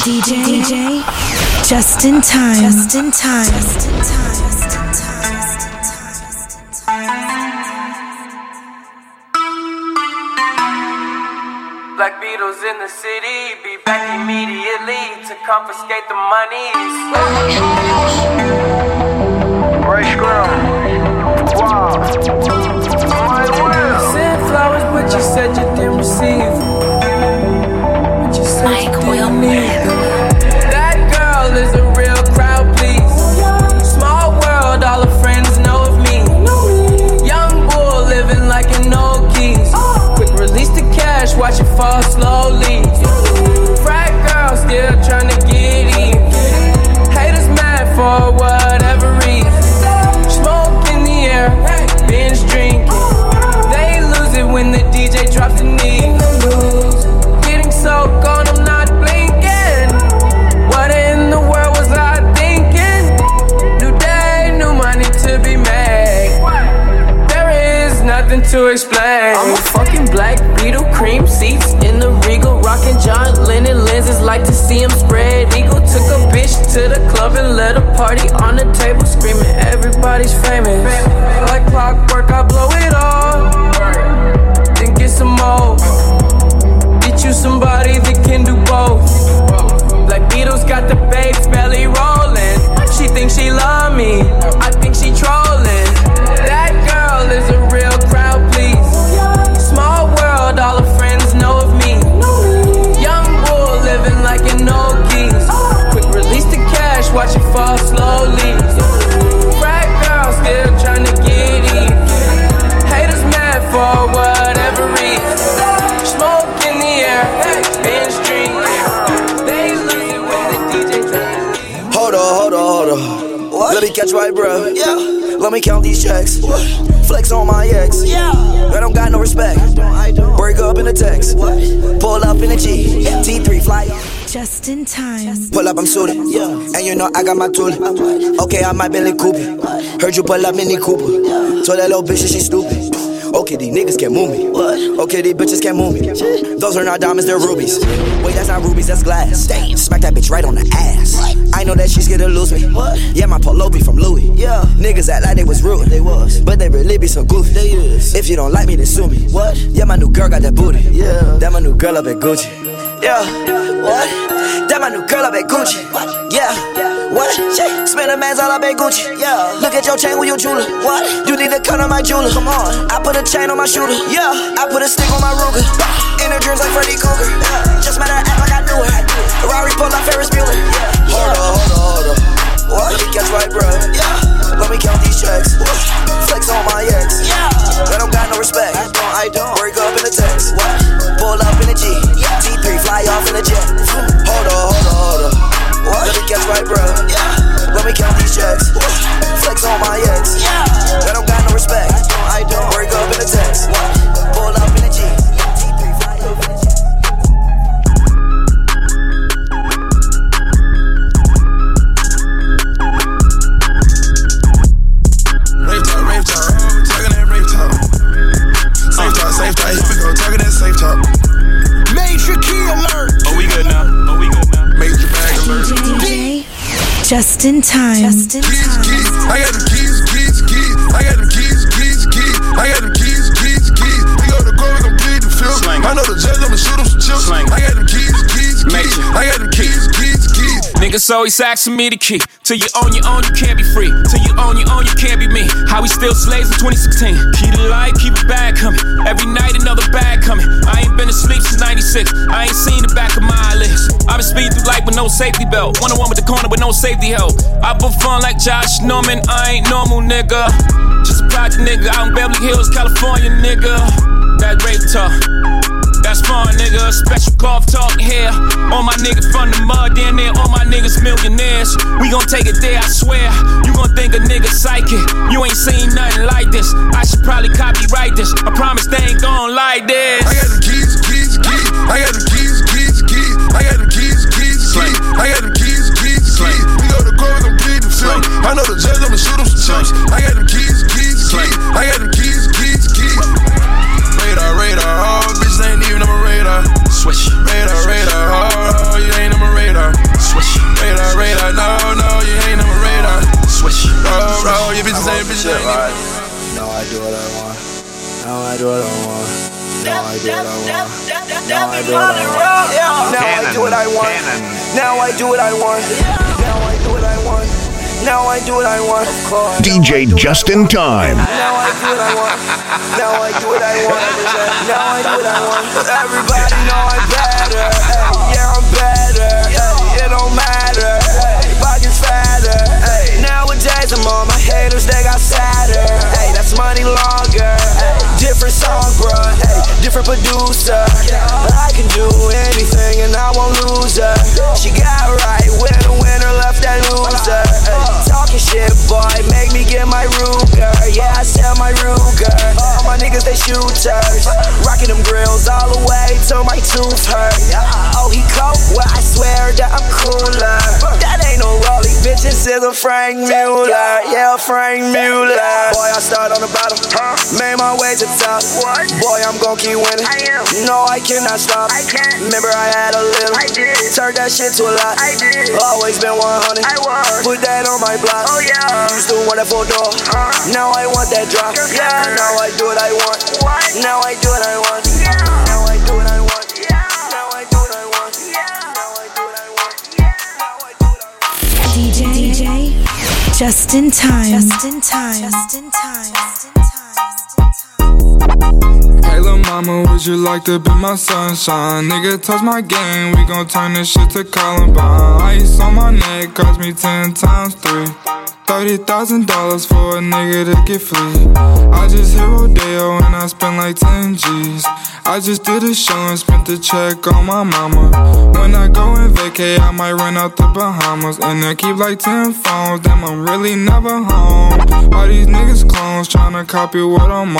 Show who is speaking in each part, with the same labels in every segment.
Speaker 1: DJ, DJ, just in time, just in time, just in time, just in time.
Speaker 2: Black Beatles in the city, be back immediately to confiscate the monies. To explain. I'm a fucking Black Beatle, cream seats in the regal, rocking John Lennon lenses. Like to see him spread eagle. Took a bitch to the club and let a party on the table, screaming everybody's famous. Like clockwork, I blow it all, then get some more. Get you somebody that can do both. Like Beatles got the babes belly rolling. She thinks she love me, I think she trolling. That girl is a for whatever reason. Smoke in the air, binge drinking. They lose it when the DJ drops.
Speaker 3: Hold on, hold on, hold on. What? Let me catch right, bro. Yeah. Let me count these checks. What? Flex on my ex. Yeah. I don't got no respect. I don't. Break up in the text. What? Pull up in the G. T3 fly.
Speaker 1: Just in time.
Speaker 3: Pull up, I'm suited. Yeah. And you know I got my tool. Okay, I might Billy Cooper. Heard you pull up Mini Cooper. Told that little bitch that she stupid. Okay, these niggas can't move me. What? Okay, these bitches can't move me. Those are not diamonds, they're rubies. Wait, that's not rubies, that's glass. Damn. Smack that bitch right on the ass. I know that she's scared to lose me. What? Yeah, my polo be from Louis. Yeah. Niggas act like they was rude. They was. But they really be so goofy. They is. If you don't like me, then sue me. What? Yeah, my new girl got that booty. Yeah. That my new girl up at Gucci. Yeah. What? That my new girl up at Gucci. Yeah. What? Spend a man's all up at Gucci. Yeah. Look at your chain with your jeweler. What? You need to cut on my jeweler. Come on. I put a chain on my shooter. Yeah. I put a stick on my Ruger. In her dreams like Freddy Krueger. Yeah. Just met her, act like I knew her. Ferrari pull like Ferris Bueller. Yeah. Hold on, hold on, hold on. What? Let me catch right, bro. Yeah. Let me count these checks. Flex on my ex. Yeah. I don't got no respect. I don't. I don't. Break up in the text. What? Pull up in the G. T3 fly off in the jet. Hold on, hold on, hold on. What? Let me catch right, bro. Yeah. Let me count these checks. Flex on my ex. Yeah. I don't got no respect. I don't. I don't. Break up in the text. What?
Speaker 1: Just in time. Just in
Speaker 4: Keys, keys,
Speaker 1: time.
Speaker 4: I got them keys, keys, keys. I got them keys, keys, keys. I got them keys, keys, keys. We go to court, we gon' plead the fifth. I know the judge, I'ma shoot him some chips. I got them keys, keys, keys. I got them keys, keys, keys.
Speaker 5: Niggas always asking me the key. Till you own your own, you can't be free. Till you own your own, you can't be me. How we still slaves in 2016. Keep the light, keep it bag coming. Every night another bag coming. I ain't been asleep since 96. I ain't seen the back of my eyelids. I've been speeding through life with no safety belt. One on one with the corner with no safety help. I put fun like Josh Norman. I ain't normal, nigga. Just a project nigga out in Beverly Hills, California, nigga. That rape talk. That's fun, nigga. Special golf talk here. All my niggas from the mud, damn near all my niggas millionaires. We gon' take it there, I swear. You gon' think a nigga psychic. You ain't seen nothing like this. I should probably copyright this. I promise they ain't gon' like this.
Speaker 4: I got them keys, keys, keys. I got keys, keys, I
Speaker 6: do what I want. Now I do what I want. Now I do what I want.
Speaker 7: DJ Justin Tyme.
Speaker 6: Now I do what I want. Now I do what I want. Now I do what I want. Everybody know I'm better. Yeah, I'm better. It don't matter. Ay, nowadays I'm on my haters, they got sadder. Hey, that's money longer. Ay, different song, bruh. Hey, different producer. But I can do anything and I won't lose her. She got right when a winner left that loser. Ay, talking shit, boy, make me get my Ruger. Yeah, I sell my Ruger. All my niggas, they shooters. Rocking them grills all the way till my tooth hurt. Oh, he cold? Well, I swear that I'm is a Franck Muller. Yeah, Franck Muller. Boy, I start on the bottom. Made my way to the top. Boy, I'm gon' keep winning. I am. No, I cannot stop. I can't. Remember, I had a little. Turned that shit to a lot. Always been 100. Put that on my block. Oh, yeah. Used to want that four door. Now I want that drop. Yeah, now I do what I want. Now I do what I want. Now
Speaker 1: DJ, just in time. Just in time. Just in time.
Speaker 8: Hey lil' mama, would you like to be my sunshine? Nigga, touch my game, we gon' turn this shit to Columbine. Ice on my neck, cost me ten times three. Thirty thousand dollars for a nigga to get free. I just hit Rodeo and I spent like ten G's. I just did a show and spent the check on my mama. When I go and vacay, I might run out the Bahamas. And I keep like ten phones, damn I'm really never home. All these niggas clones tryna copy what I'm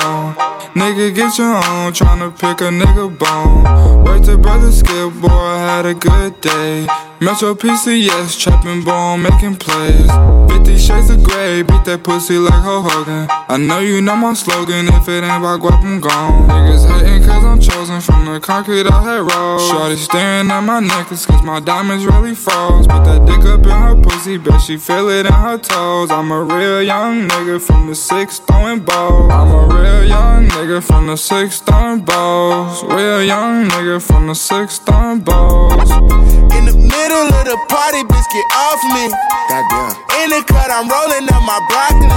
Speaker 8: Nigga, get your own, tryna pick a nigga bone. Word to brother Skip, boy, I had a good day. Metro PCS, trapping bone, making plays. 50 shades of gray, beat that pussy like Hulk Hogan. I know you know my slogan, if it ain't about guap, I'm gone. Niggas hating cause I'm chosen from the concrete I had rolled. Shorty staring at my necklace cause my diamonds really froze. Put that dick up in her pussy, bet she feel it in her toes. I'm a real young nigga from the six throwing balls. I'm a real young nigga from the six throwing balls. Real young nigga from the six throwing balls.
Speaker 3: In the middle of the party, bitch, get off me. Goddamn. In the cut, I'm rolling up my broccoli.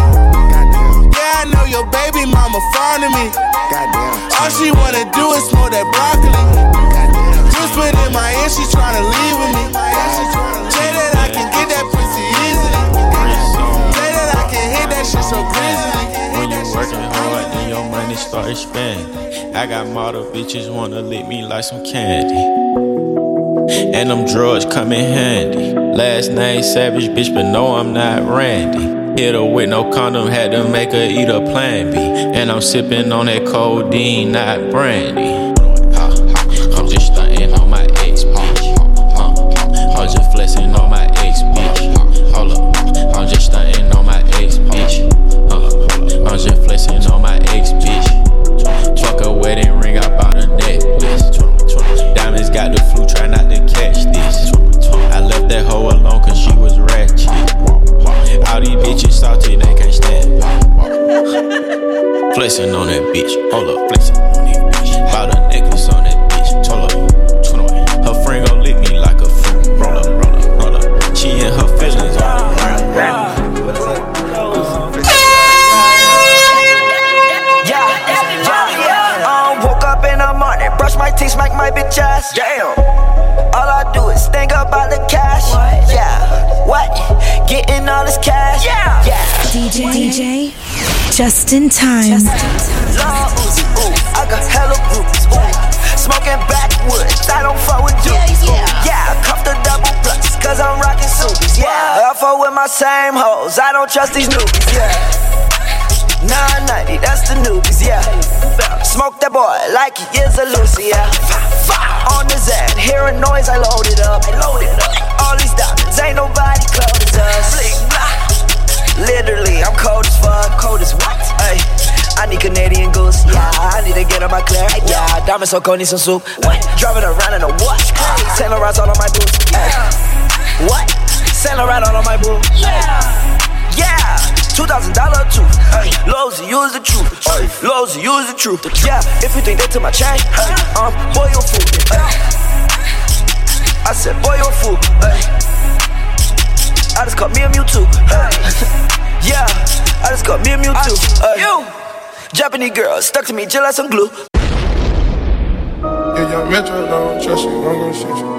Speaker 3: Goddamn. Yeah, I know your baby mama fond of me. Goddamn. All she wanna do is smoke that broccoli. Goddamn. Whispered in my ear, she tryna leave with me. Say that I can get that pussy easily. Say that I can hit that shit so grizzly.
Speaker 9: When you working hard, then your money start expanding. I got model bitches wanna lick me like some candy. And them drugs come in handy. Last name Savage, bitch, but no, I'm not Randy. Hit her with no condom, had to make her eat a plan B. And I'm sipping on that codeine, not brandy. Flexing on that bitch, hold up, flexing on that bitch. Bought a necklace on that bitch, hold up. Her friend gon' lick me like a fruit. Roll up, roll up, roll up. She in her feelings all around.
Speaker 6: I woke up in the morning, brush my teeth, smack my bitch ass. Damn. All I do is think about the cash. Yeah. What? Getting all this cash. Yeah. Yeah.
Speaker 1: DJ, DJ, just in time.
Speaker 6: Long Uzi, ooh, I got hella groupies, ooh. Smoking backwoods, I don't fuck with doobies, ooh. Yeah, oh. cuff the double plus, cause I'm rocking subies, yeah. I fuck with my same hoes, I don't trust these newbies, yeah. 990, that's the newbies, yeah. Smoke that boy like he is a Lucy, yeah. On the Zen, hear a noise, I load it up. I load it up. All these diamonds, ain't nobody close as us. Literally, I'm cold as fuck. Cold as what? Ay, I need Canadian goose. Yeah, I need to get on my clear. Yeah, diamond so cold, need some soup. What? Driving around in a what? Saint Laurent's all on my boots. Yeah. What? Saint Laurent all on my boots. Yeah. Yeah. Two thousand dollar too. Hey, Lowe's, use the truth. Hey, Lowe's, use the truth. Yeah, if you think they took my chain, hey, um, boy, you're fool. Hey. I said, boy, you're a fool. Hey. I just got me a Mewtwo. Hey. yeah, I just got me a Mewtwo. Hey. You. Japanese girl stuck to me just like some glue.
Speaker 4: Yeah, young Metro don't trust you, I'm gonna shoot you.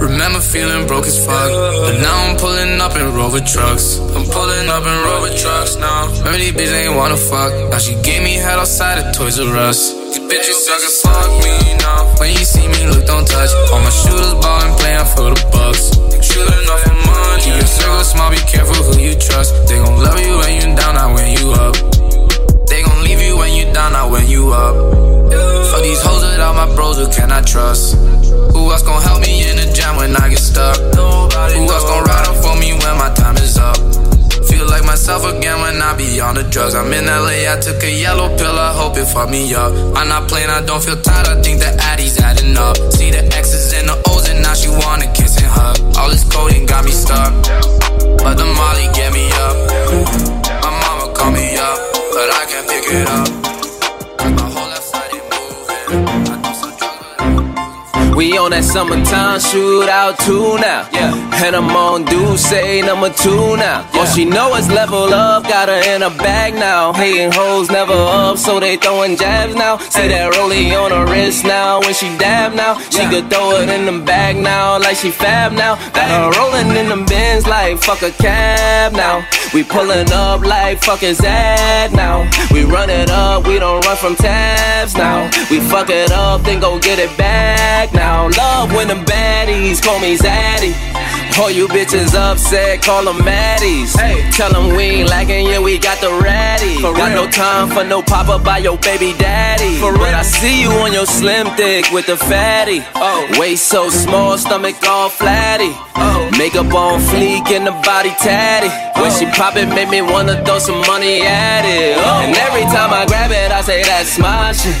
Speaker 10: Remember feeling broke as fuck, but now I'm pulling up in Rover trucks. I'm pulling up in Rover trucks now. Remember these bitches ain't wanna fuck. Now she gave me head outside of Toys R Us. These bitches suck as fuck me now. When you see me, look, don't touch. All my shooters ballin', playin' for fuck me up. I'm not playing, I don't feel tired, I think the Addy's adding up. See the X's and the O's, and now she wanna kiss and hug. All this coding got me stuck, but the Molly get me up. My mama call me up, but I can't pick it up.
Speaker 11: We on that summertime shootout too now. Yeah. And I'm on do say number two now. All she know is level up, got her in a bag now. Hating hoes never up, so they throwing jabs now. Say that rollie on her wrist now. When she dab now, she could throw it in the bag now, like she fab now. Got her rolling in the bins like fuck a cab now. We pulling up like fuck is that now. We run it up, we don't run from tabs now. We fuck it up, then go get it back now. Love when them baddies call me Zaddy. All you bitches upset, call them Maddies. Hey, tell them we ain't lacking, yeah, we got the ratty. got no time for no pop up by your baby daddy. For but I see you on your slim thick with the fatty. Oh, waist so small, stomach all flatty. Oh, makeup on fleek and the body tatty. When she pop it, make me wanna throw some money at it. Oh. And every time I grab it, I say that's my shit.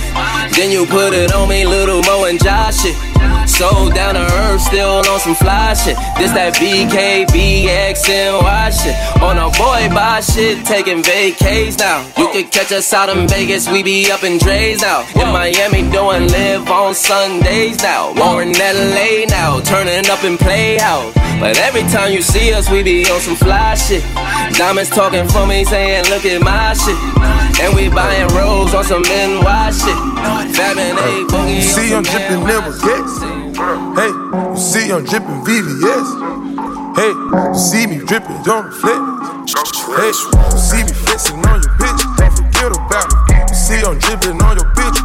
Speaker 11: Then you put it on me, little Mo and Josh shit. So down to earth, still on some fly shit. This that BK, BX, and Y shit. On a boy buy shit, taking vacays now. You can catch us out in Vegas, we be up in Dre's now. In Miami, doing live on Sundays now. More in LA now, turning up and play out. But every time you see us, we be on some fly shit. Diamonds talking for me, saying, look at my shit. And we buying rolls on some NY shit. Fabbing a boogie.
Speaker 4: You see I'm dripping never. Hey, you see I'm dripping VVS. Hey, you see me dripping, don't flip. Hey, you see me flexing on your bitch, Don't forget about me. You see I'm dripping on your
Speaker 6: bitch,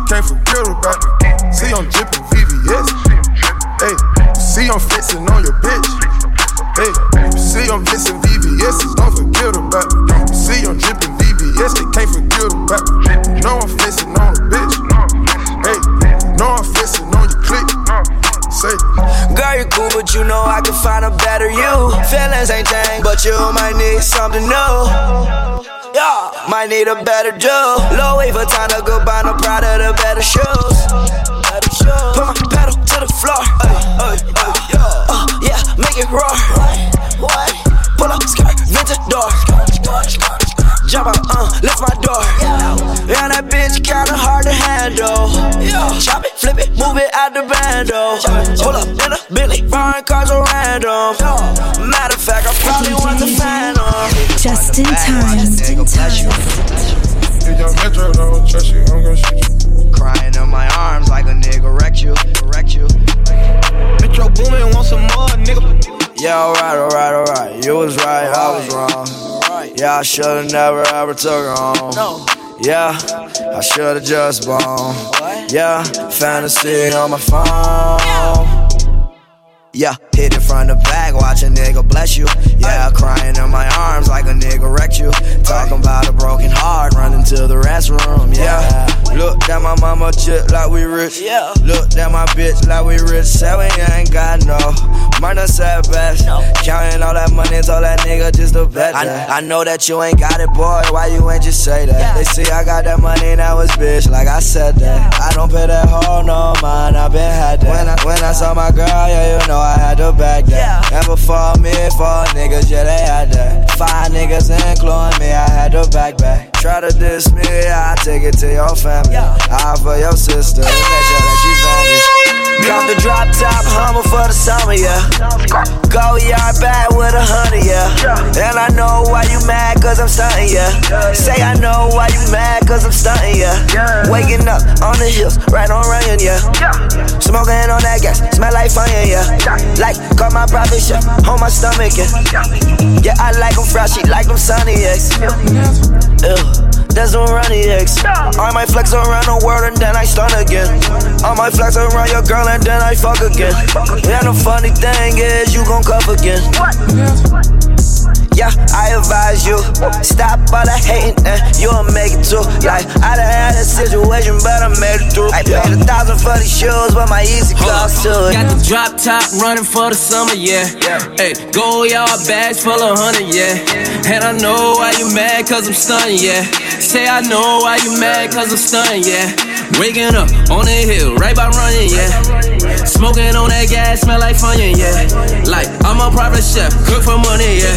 Speaker 6: better do. Should've never ever took her home. No. Yeah, I should've just blown. What? Yeah, fantasy on my phone. Yeah, hit it from the back, watch a nigga bless you. Yeah, crying in my arms like a nigga wrecked you. Talking about a broken heart, running to the restroom. Yeah, look at my mama chip like we rich. Yeah. Look at my bitch like we rich. Say we ain't got no money, sad best. Counting all that money, told that nigga just to bet. I, I know that you ain't got it, boy. Why you ain't just say that? They see I got that money, now it's bitch. Like I said that. I don't pay that hoe no mind. I been had that. When I when I saw my girl, yeah, you know I had to back that. And before me, four niggas, yeah, they had that. Five niggas including me, I had to back back. Try to diss me, I take it to your family. I for your sister, make sure that she vanished. Got the drop top Hummer for the summer, yeah. Go yard back with a hundred, yeah. And I know why you mad, cause I'm stunting, yeah. Say I know why you mad, cause I'm stunting, yeah. Waking up on the hills, right on running, yeah. Smoking on that gas, smell like fire, yeah. Like, call my private chef on my stomach, yeah. Yeah, I like them fresh, she like them sunny, yeah. Ew. That's runny X. I might flex around the world and then I stun again. I might flex around your girl and then I fuck again. Yeah, the funny thing is you gon' cuff again. Yeah, I advise you stop all the hating and you'll make it too. Like I done had a situation, but I made it through. I paid a thousand for these shoes, but my easy cost too.
Speaker 11: Got the drop top running for the summer, yeah. Hey, go y'all bags full of honey, yeah. And I know why you mad, cause I'm stunning, yeah. Say I know why you mad, cause I'm stunning, yeah. Waking up on the hill, right by running, yeah. Smoking on that gas, smell like funyun, yeah. Like I'm a private chef, cook for money, yeah.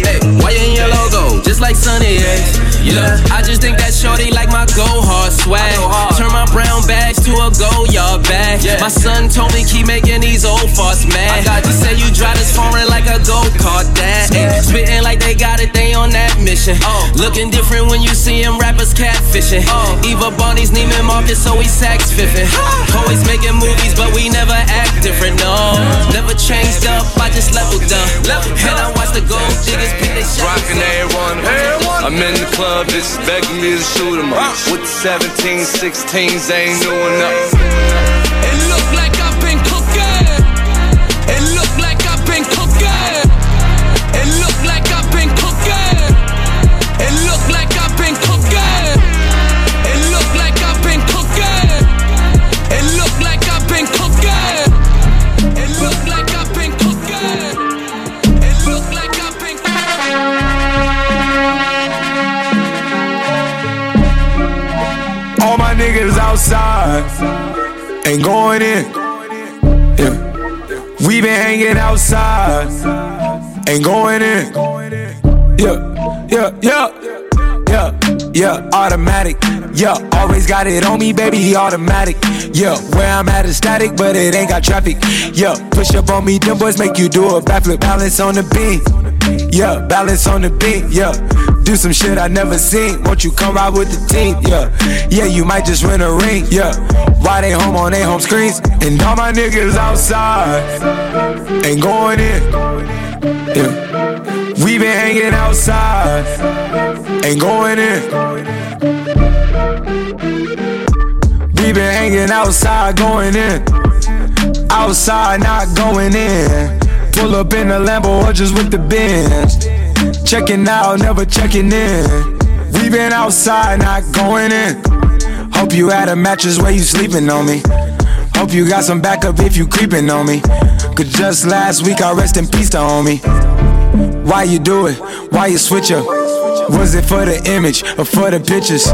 Speaker 11: Hey, white and yellow gold, just like Sunny, yeah. Yeah, I just think that shorty like my go hard swag. Turn my brown bags to a go yard bag. My son told me keep making these old farts mad. He said you drive this foreign like a go kart dad. Ay, spitting like they got it, they on that mission. Looking different when you see them rappers catfishing. Eva Bonnie's Neiman Marcus, so we sax fiffing. Always making movies, but we never act different, no. Never changed up, I just leveled up. And I
Speaker 12: I'm in the club, just begging me to shoot shoot 'em up. With the 17, 16s, they ain't doing nothing.
Speaker 11: It look like I've
Speaker 13: ain't going in. Yeah. We been hanging outside, ain't going in. Yeah, yeah, yeah, yeah, yeah. Automatic, yeah. Always got it on me, baby. Automatic, yeah. Where I'm at is static, but it ain't got traffic. Yeah, push up on me, them boys make you do a backflip, balance on the beam. Yeah, balance on the beat, yeah. Do some shit I never seen. Won't you come ride with the team? Yeah, yeah, you might just win a ring. Yeah, why they home on their home screens? And all my niggas outside ain't going in. Yeah, we been hanging outside, ain't going in. We been hanging outside, going in. Outside, not going in. Pull up in a Lambo or just with the Benz. Checking out, never checking in. We been outside, not going in. Hope you had a mattress where you sleeping on me. Hope you got some backup if you creeping on me. Cause just last week I rest in peace to homie. Why you do it? Why you switch up? Was it for the image or for the pictures?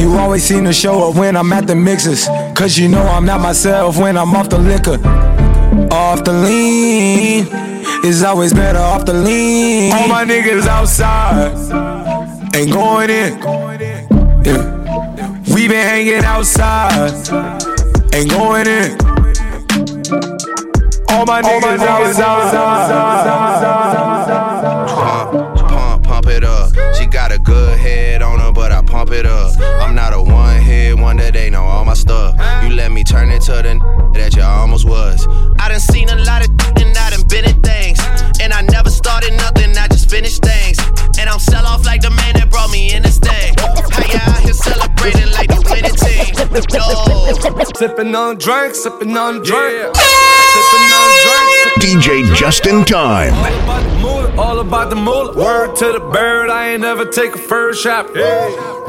Speaker 13: You always seem to show up when I'm at the mixers. Cause you know I'm not myself when I'm off the liquor. Off the lean. It's always better off the lean. All my niggas outside ain't going in. Yeah. We been hanging outside, ain't going in. All my niggas, outside.
Speaker 14: Pump, pump, pump it up. She got a good head on her, but I pump it up. I'm not a one hit wonder, they know all my stuff. You let me turn it to the n- that you almost was.
Speaker 15: I done seen a lot of and I done been in things. And I never started nothing, I just finished things. And I'm sell off like the man that brought me in this thing. How you out here celebrating like the winning team? No.
Speaker 12: Sipping on drinks, sipping on drink. Sipping on drinks.
Speaker 7: DJ Just in Time.
Speaker 12: All about the moolah. Word to the bird, I ain't never take a first shot.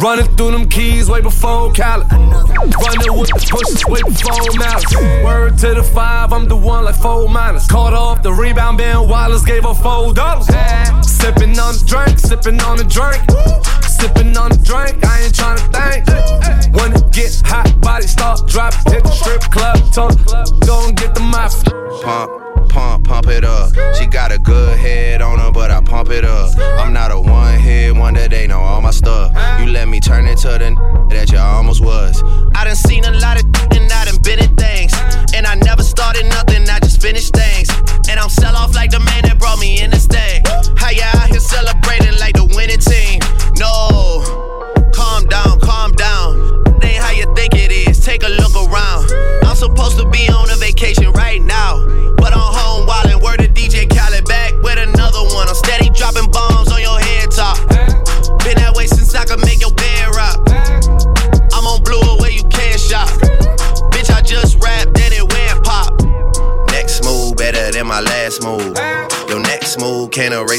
Speaker 12: Running through them keys way before Cali. Running with the pushes way before Malice. Word to the five, I'm the one like four minus. Caught off the rebound, Ben Wallace gave her four dollars. Sipping on the drink, sipping on the drink. Sipping on the drink, I ain't tryna think. When it get hot, body start dropping. Hit the strip club, her, go and get the mop.
Speaker 16: Pump, pump, pump it up. She got a good head on her, but I pump it up. I'm not a one hit wonder, they know all my stuff. You let me turn into the that you almost was.
Speaker 14: I done seen a lot of and I done been in things. And I never started nothing, I just finished things. And I'm sell off like the man that brought me in this thing. How you out here celebrating like the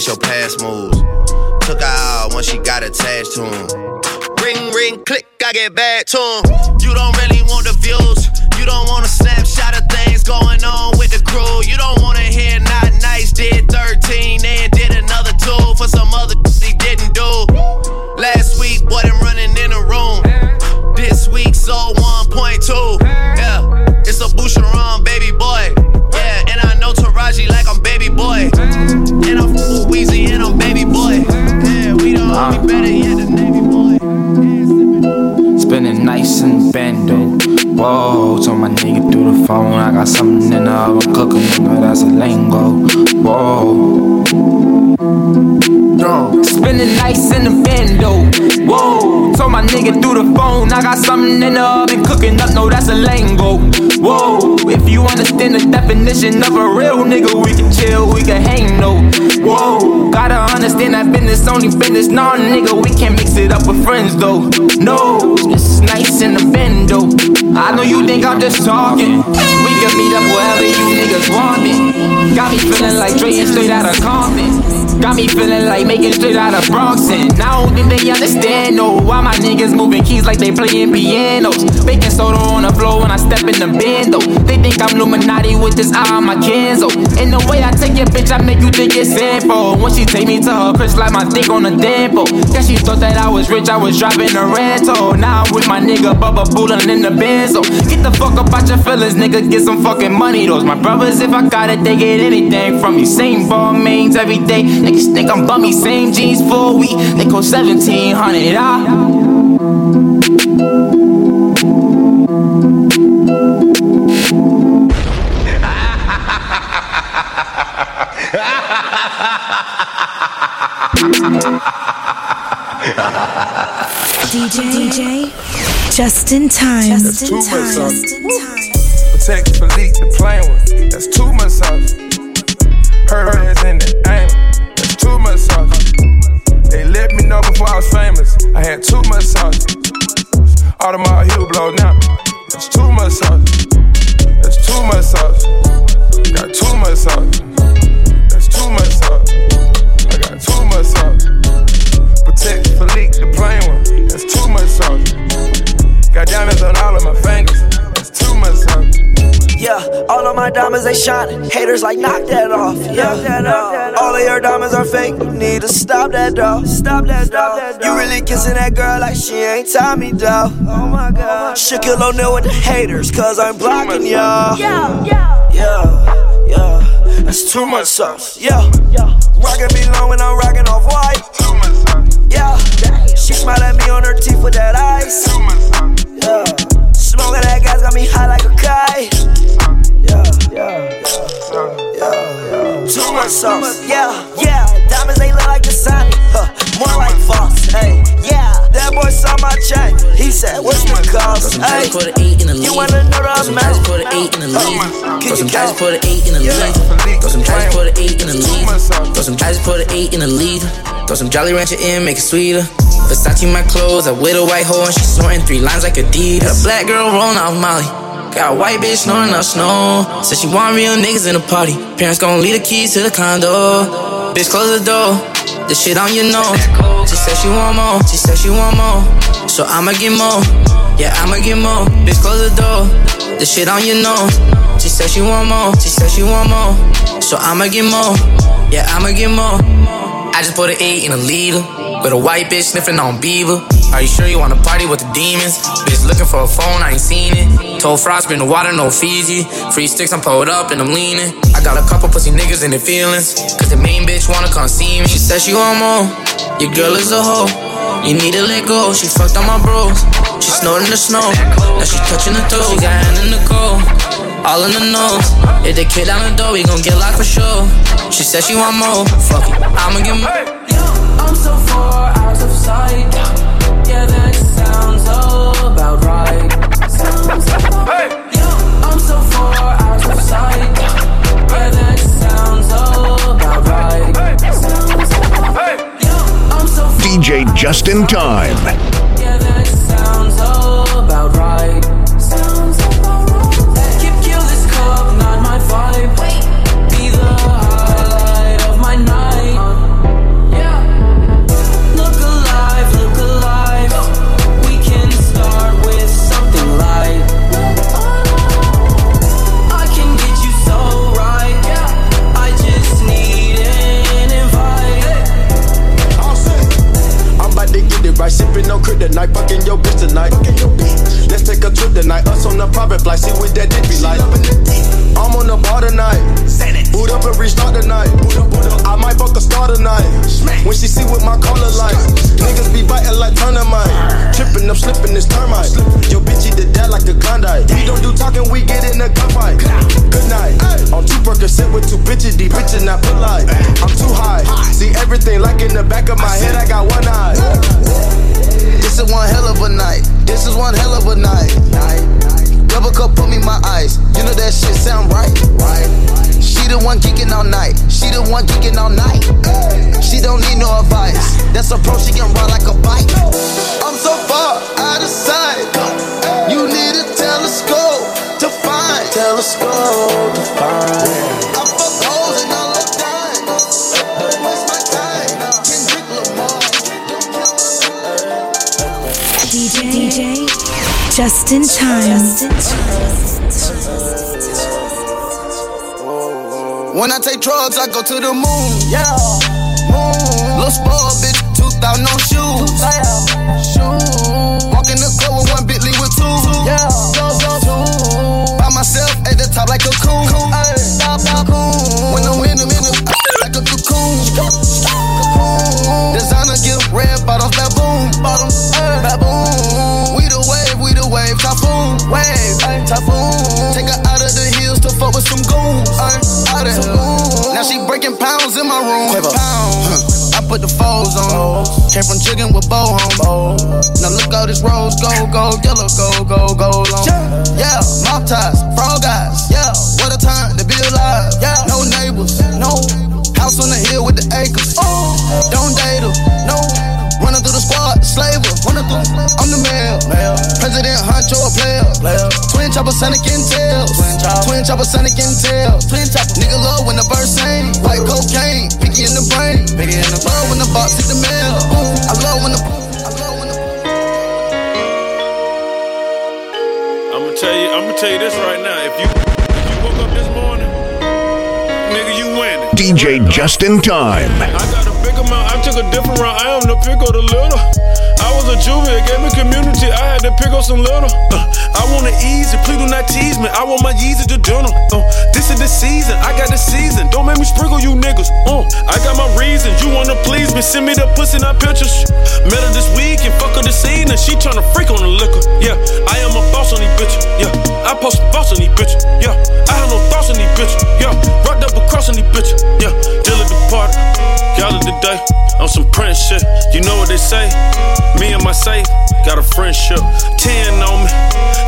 Speaker 14: your
Speaker 16: past moves. Took her out when she got attached to him.
Speaker 14: Ring, ring, click, I get back to 'em. You don't
Speaker 17: bando. Whoa, told my nigga through the phone. I got something in the oven cooking, nigga. That's a lingo. Whoa. Spending nights in the bando. Whoa, told my nigga through the phone. I got something in the oven cooking up. No, that's a lingo. Whoa, if you understand the definition of a real nigga, we can chill, we can hang. No. Whoa, gotta understand that business only business. Nah, nigga, we can't mix it up with friends though. No, it's nice in the bando. I know you think I'm just talking. We can meet up wherever you niggas want me. Got me feeling like Dre and straight out of Compton. Got me feeling like making straight out of Bronx. And I don't think they understand, no. Why my niggas moving keys like they playing pianos. Baking soda on the floor when I step in the bando. They think I'm Illuminati with this eye on my Kenzo. And the way I take your bitch, I make you think it's simple. When she take me to her crib, like my dick on a dimple. Guess she thought that I was rich, I was driving a rental. Now I'm with my nigga Bubba Boolin in the benzo. Get the fuck up out your feelings, nigga. Get some fucking money. Those my brothers, if I got it, they get anything from me. Same Balmains every day. Niggas think I'm bummy, same jeans for a week. They cost 1700. Ah.
Speaker 1: DJ, DJ, just in time. Just in time.
Speaker 12: sauce.
Speaker 1: Just in time.
Speaker 12: Patek Philippe, the plain one. That's too much sauce. Her ass in the aim. That's too much sauce. They let me know before I was famous. I had too much sauce. Audemars Hublot now. That's too much sauce. That's too much sauce. Got too much sauce. All my
Speaker 6: diamonds they shining. Haters like knock that off. Yeah, all of your diamonds are fake. You need to stop that though. Stop that though. You really kissing that girl like she ain't Tommy though. Oh my god. Shaquille O'Neal with the haters, cause I'm blocking y'all. Yeah, yeah, yeah, yeah. That's too much sauce. Yeah, rockin' me long when I'm rockin' off white. Yeah, she smiled at me on her teeth with that ice. Yeah, smoking that gas got me high like a kite. Yeah, yeah, yeah, yeah. Too much sauce. Yeah, yeah. Diamonds they look like the sun. Huh, more like false. Hey, yeah. That boy saw my check. He said, What's the cost? Hey,
Speaker 10: for the eight in the lead.
Speaker 6: you wanna know the
Speaker 10: Throw some
Speaker 6: amount?
Speaker 10: dice for the eight in the lead.
Speaker 6: Can
Speaker 10: Throw
Speaker 6: you
Speaker 10: some dice
Speaker 6: count?
Speaker 10: for the eight in the lead. Throw some dice for the eight in the lead. Throw some dice for the eight in the lead. Throw some Jolly Rancher in, make it sweeter. Versace in my clothes, I with a white hoe and she snorting three lines like Adidas. Got a black girl rolling off Molly. Got a white bitch snoring up snow. Said she want real niggas in the party. Parents gon' leave the keys to the condo. Bitch, close the door. The shit on your nose. She said she want more. She said she want more. So I'ma get more. Yeah, I'ma get more. Bitch, close the door. The shit on your nose. She said she want more. She said she want more. So I'ma get more. Yeah, I'ma get more. I just put an eight in a liter. With a white bitch sniffing on Beaver. Are you sure you wanna party with the demons? Bitch looking for a phone, I ain't seen it. Told Frost, been the water, no Fiji. Free sticks, I'm pulled up and I'm leaning. I got a couple pussy niggas in their feelings. Cause the main bitch wanna come see me. She said she want more. Your girl is a hoe. You need to let go. She fucked on my bros. She snorting the snow. Now she touching the toes. She got hand in the cold. All in the nose. If the kid down the door, we gon' get locked for sure. She said she want more. Fuck it. I'ma get more.
Speaker 11: I'm so far out of sight. Yeah, that sounds about right. Sounds about right. I'm so far out of sight. Yeah, that sounds about right. Sounds about right. I'm so far
Speaker 7: DJ Justin
Speaker 2: Tyme. It right, sipping on kryptonite, fucking your bitch tonight. Let's take a trip tonight, us on the private flight, see what that dick be like. I'm on the bar tonight, boot up and restart tonight. I might fuck a star tonight, when she see what my color like. Niggas be biting like turnamite, tripping, I'm slipping this termite. Your bitch eat the dad like a Klondike. We don't do talking, we get in a gunfight. Good night, on two Percocet with two bitches, these bitches not polite. I'm too high, see everything like in the back of my head, I got one
Speaker 18: one hell of a night. This is one hell of a night. Double cup, put me my ice. You know that shit sound right. She the one geeking all night. She the one geeking all night. She don't need no advice. That's a pro. She can ride like a bike. I'm so far out of sight. You need a telescope to find. Telescope to find. I fuck holes and I
Speaker 1: Justin Tyme.
Speaker 18: When I take drugs, I go to the moon. Yeah, moon. Little spoiled bitch, 2000 no shoes. Walk in the club with one Bentley with two. Yeah, By myself at the top like a coon. When I'm in them, in them, like a cocoon. Designer gift, red bottoms, baboon. Wave, typhoon. Take her out of the hills to fuck with some goons. Out of Now she breaking pounds in my room. Pounds. I put the foes on. Came from jigging with bow home. Now look all this rose, gold, gold, yellow, gold, gold, gold on. Yeah, mouth ties, frog eyes. Yeah, what a time to be alive. Yeah, no neighbors, no house on the hill with the acres. Don't date her, no. Running through the squad, slave her. Running through, I'm the mayor. President Huncho, a player. Twin chopper, Sonic and tails. Twin chopper, Sonic and tails. Twin chopper, nigga love when the verse sing. White cocaine, picky in the brain. Picky in the love when the box hit the mail. Boom, I love when the
Speaker 19: I'm gonna tell you, I'm gonna tell you this right now. If you if you woke up this morning, nigga, you winning.
Speaker 7: DJ Justin Tyme.
Speaker 19: I took a different route. I am the pick of the little. I was a juvie, gave me community. I had to pick up some little. Uh, I want it easy, please do not tease me. I want my Yeezy to dinner. Uh, this is the season, I got the season. Don't make me sprinkle you niggas. Uh, I got my reasons. You wanna please me? Send me the pussy, not pictures. Met her this week and fuck her this evening. She tryna freak on the liquor. Yeah, I am a boss on these bitches. Yeah, I post a boss on these bitches. Yeah, I have no thoughts day on some prince shit. You know what they say? Me and my safe got a friendship. Ten on me.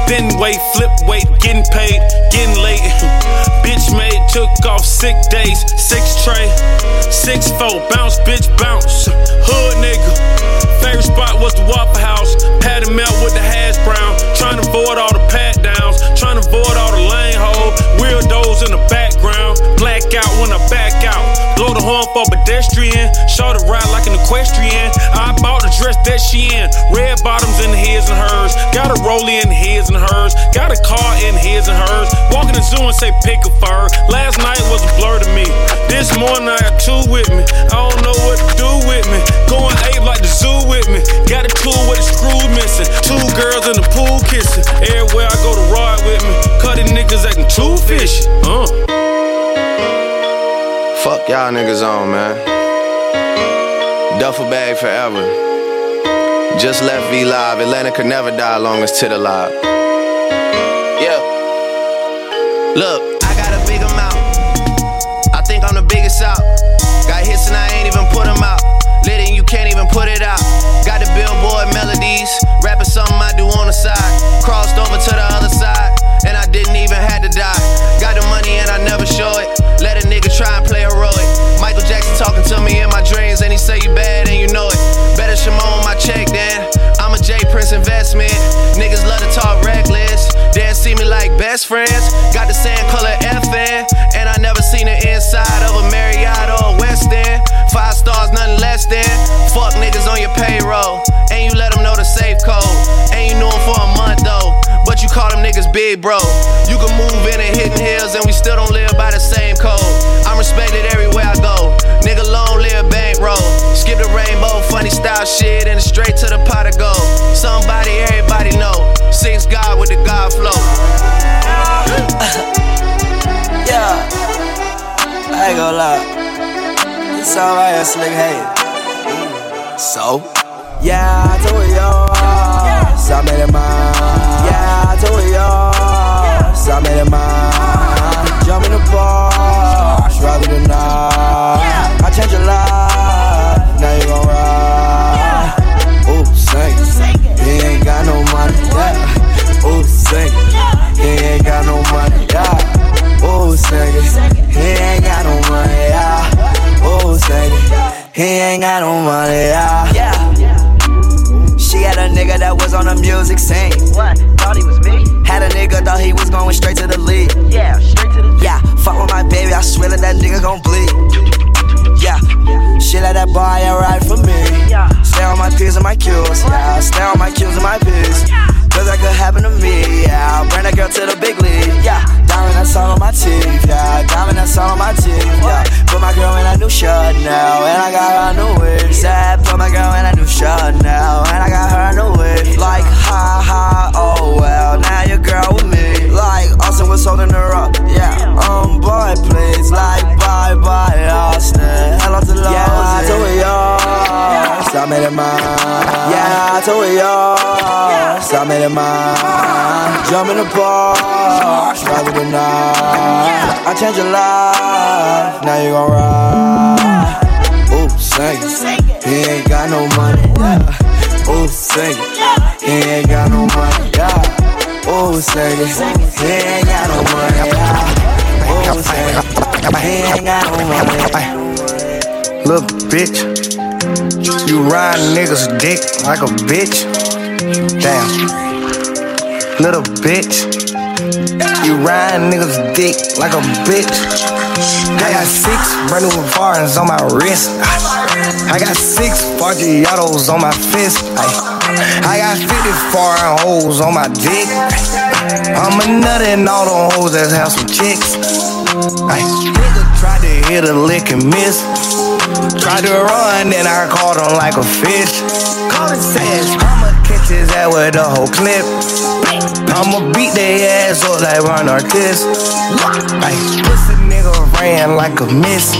Speaker 19: Been wait, flip weight, getting paid, getting late. bitch made, took off sick days. Six tray, six four, bounce, bitch, bounce. Hood nigga. Favorite spot was the Waffle House. Patty melt with the hash brown. Trying to avoid all the pat downs. Trying to avoid all the lane hole. Weirdos in the background. Black out when I back out. Blow the horn for pedestrian. In. Red bottoms in his and hers. Got a rollie in his and hers. Got a car in his and hers. Walking the zoo and say pick a fur. Last night was a blur to me. This morning I got two with me. I don't know what to do with me. Going ape like the zoo with me. Got a tool with a screw missing. Two girls in the pool kissing. Everywhere I go to ride with me. Cutting niggas acting too fishy. Uh.
Speaker 14: Fuck y'all niggas on, man. Duffel bag forever. Just left V Live. Atlanta could never die long as Tip alive. Yeah. Look, friends. Got the same color FN. And I never seen the inside of a Marriott or a Westin. Five stars, nothing less than. Fuck niggas on your payroll. And you let them know the safe code. And you knew them for a month though. But you call them niggas big bro. You can move in and Hidden Hills and we still don't live by the same code. I'm respected everywhere I go. Nigga long live bankroll. Skip the rainbow, funny style shit, and straight to the pot of gold. Somebody, everybody know. Sings God with the God flow.
Speaker 6: Yeah. I ain't gonna lie. This song right here, slick hey. So? Yeah, I told you. So I made it mine. Yeah, I told you. So I made it mine. Jump in the Porsche, rather than not. I changed your life. Now you gon' ride. Ooh, sing. He ain't got no money. Yeah. Ooh, sing it. Ain't got no money. Yeah. Sing it. He ain't got no money. Yeah. Sing it. He ain't got no money. Yeah. Yeah. She had a nigga that was on the music scene. What? Thought he was me? Had a nigga thought he was going straight to the league. Yeah, straight to the Yeah, fuck with my baby, I swear that that nigga gon' bleed. Yeah, shit like that boy ain't right for me. Yeah. Stay on my P's and my Q's, yeah. Stay on my Q's and my P's. Cause that could happen to me, yeah. I Bring that girl to the big league, yeah. Diamond that's all on my teeth, yeah. Diamond that's all on my teeth, yeah. Put my girl in a new shirt now, and I got her a new wig. Said, put my girl in a new shirt now, and I got her a new wig. Like, ha ha, oh well, now your girl with me. Like, Austin was holding her up, yeah. Um, boy, please, like, bye bye, Austin. Hello to Lowe's. Yeah, I told you, so I made it mine. Yeah, I told you, so I made. Jump in the Porsche, rather than not. I changed your life, now you gon' ride. Ooh, sing it. He ain't got no money. Yeah. Ooh, sing it. He ain't got no money. Yeah. Ooh, sing it. He ain't got no money. Yeah. Ooh, sing it. He ain't got no money.
Speaker 20: Look, bitch, you ride niggas' dick like a bitch. Damn, little bitch, you ride niggas' dick like a bitch. I got six brand new foreigns on my wrist. I got six Forgiatos on my fist. I got 50 foreign hoes on my dick. I'm a nut and all them hoes that have some chicks. Nigga tried to hit a lick and miss. Tried to run, then I caught him like a fish. Call it says, I'ma catch his with the whole clip. I'ma beat their ass up like Ron Artest. Ay, pussy nigga ran like a miss.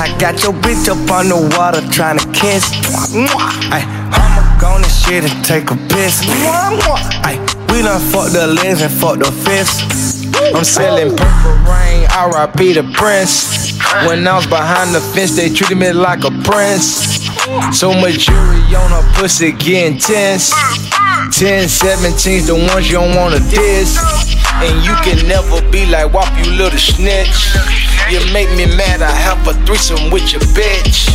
Speaker 20: I got your bitch up on the water trying to kiss. I'ma go on this shit and take a piss. Ay, we done fucked the legs and fucked the fist. I'm selling purple rain, RIP the prince. When I was behind the fence, they treated me like a prince. So much jewelry on her pussy getting tense. 10, 17's the ones you don't wanna diss. And you can never be like Wop, you little snitch. You make me mad, I have a threesome with your bitch.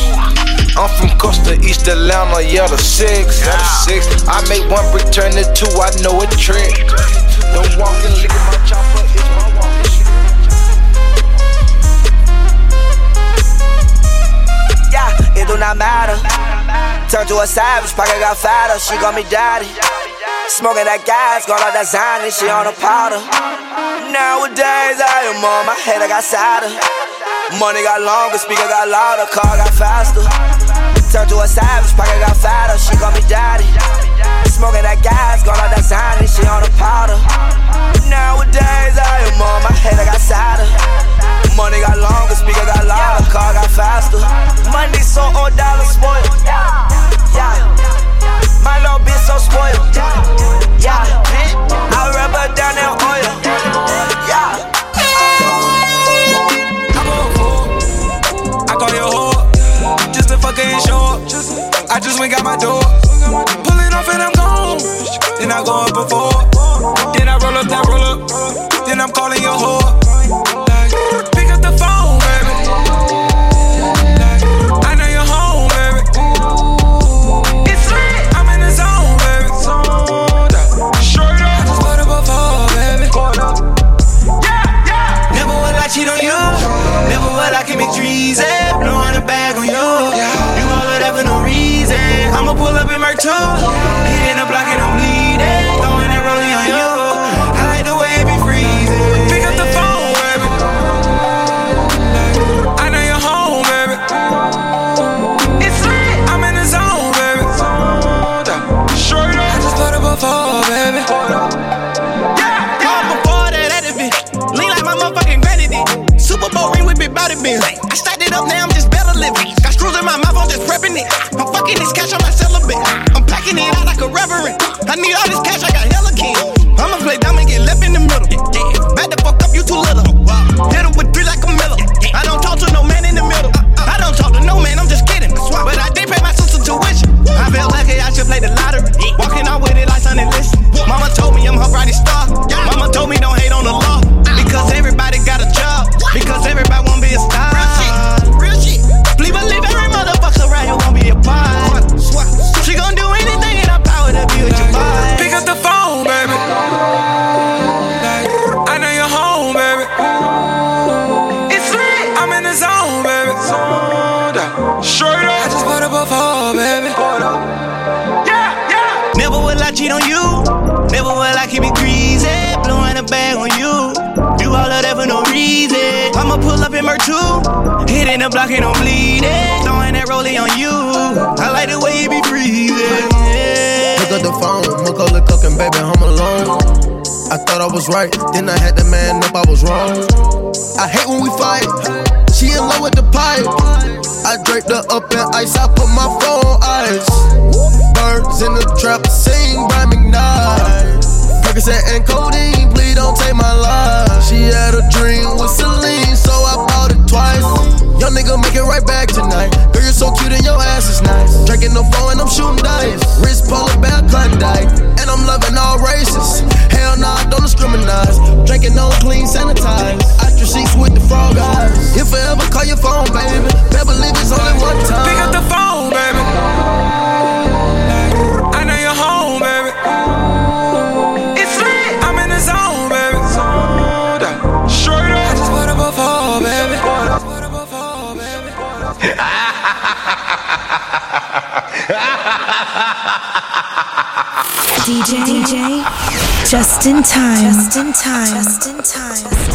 Speaker 20: I'm from Costa East Atlanta, yeah, the six, yeah, the six. I make one brick turn to two, I know a trick. Don't walk and lick my chopper.
Speaker 6: Yeah, it do not matter. Turned to a savage, pocket got fatter, she call me daddy. Smoking that gas, going like that Zany, she on a powder. Nowadays, I am on my head, I got sadder. Money got longer, speaker got louder, car got faster. Turned to a savage, pocket got fatter, she call me daddy. Smoking that gas, going like that Zany, she on
Speaker 11: baby.
Speaker 15: Call before that edit bitch. Lean like my motherfucking granny did. Super Bowl ring with big body bins. I stacked it up, now I'm just better living. Got screws in my mouth, I'm just prepping it. I'm fucking this cash on my celibate. I'm packing it out like a reverend. I need all this cash, I got hella the block and I'm bleeding. Throwing that rollie on you. I like the way you be freezing.
Speaker 18: Pick up the phone, Macaulay Culkin, baby, home alone. I thought I was right, then I had to man up, I was wrong. I hate when we fight. She in love with the pipe. I draped her up in ice, I put my phone on ice. Birds in the trap, sing by McKnight. Percocet and codeine, please don't take my life. She had a dream with Celine, so I twice. Young nigga, make it right back tonight. Girl, you're so cute and your ass is nice. Drinking the phone and I'm shooting dice. Wrist polar bear Klondike, and I'm loving all races. Hell nah, don't discriminate. Drinking no clean, sanitized. After sheets with the frog eyes. If I ever call your phone, baby, better believe it's only one time.
Speaker 11: Pick up the phone, baby.
Speaker 1: DJ, DJ, Justin Tyme. Just in time. Justin Tyme.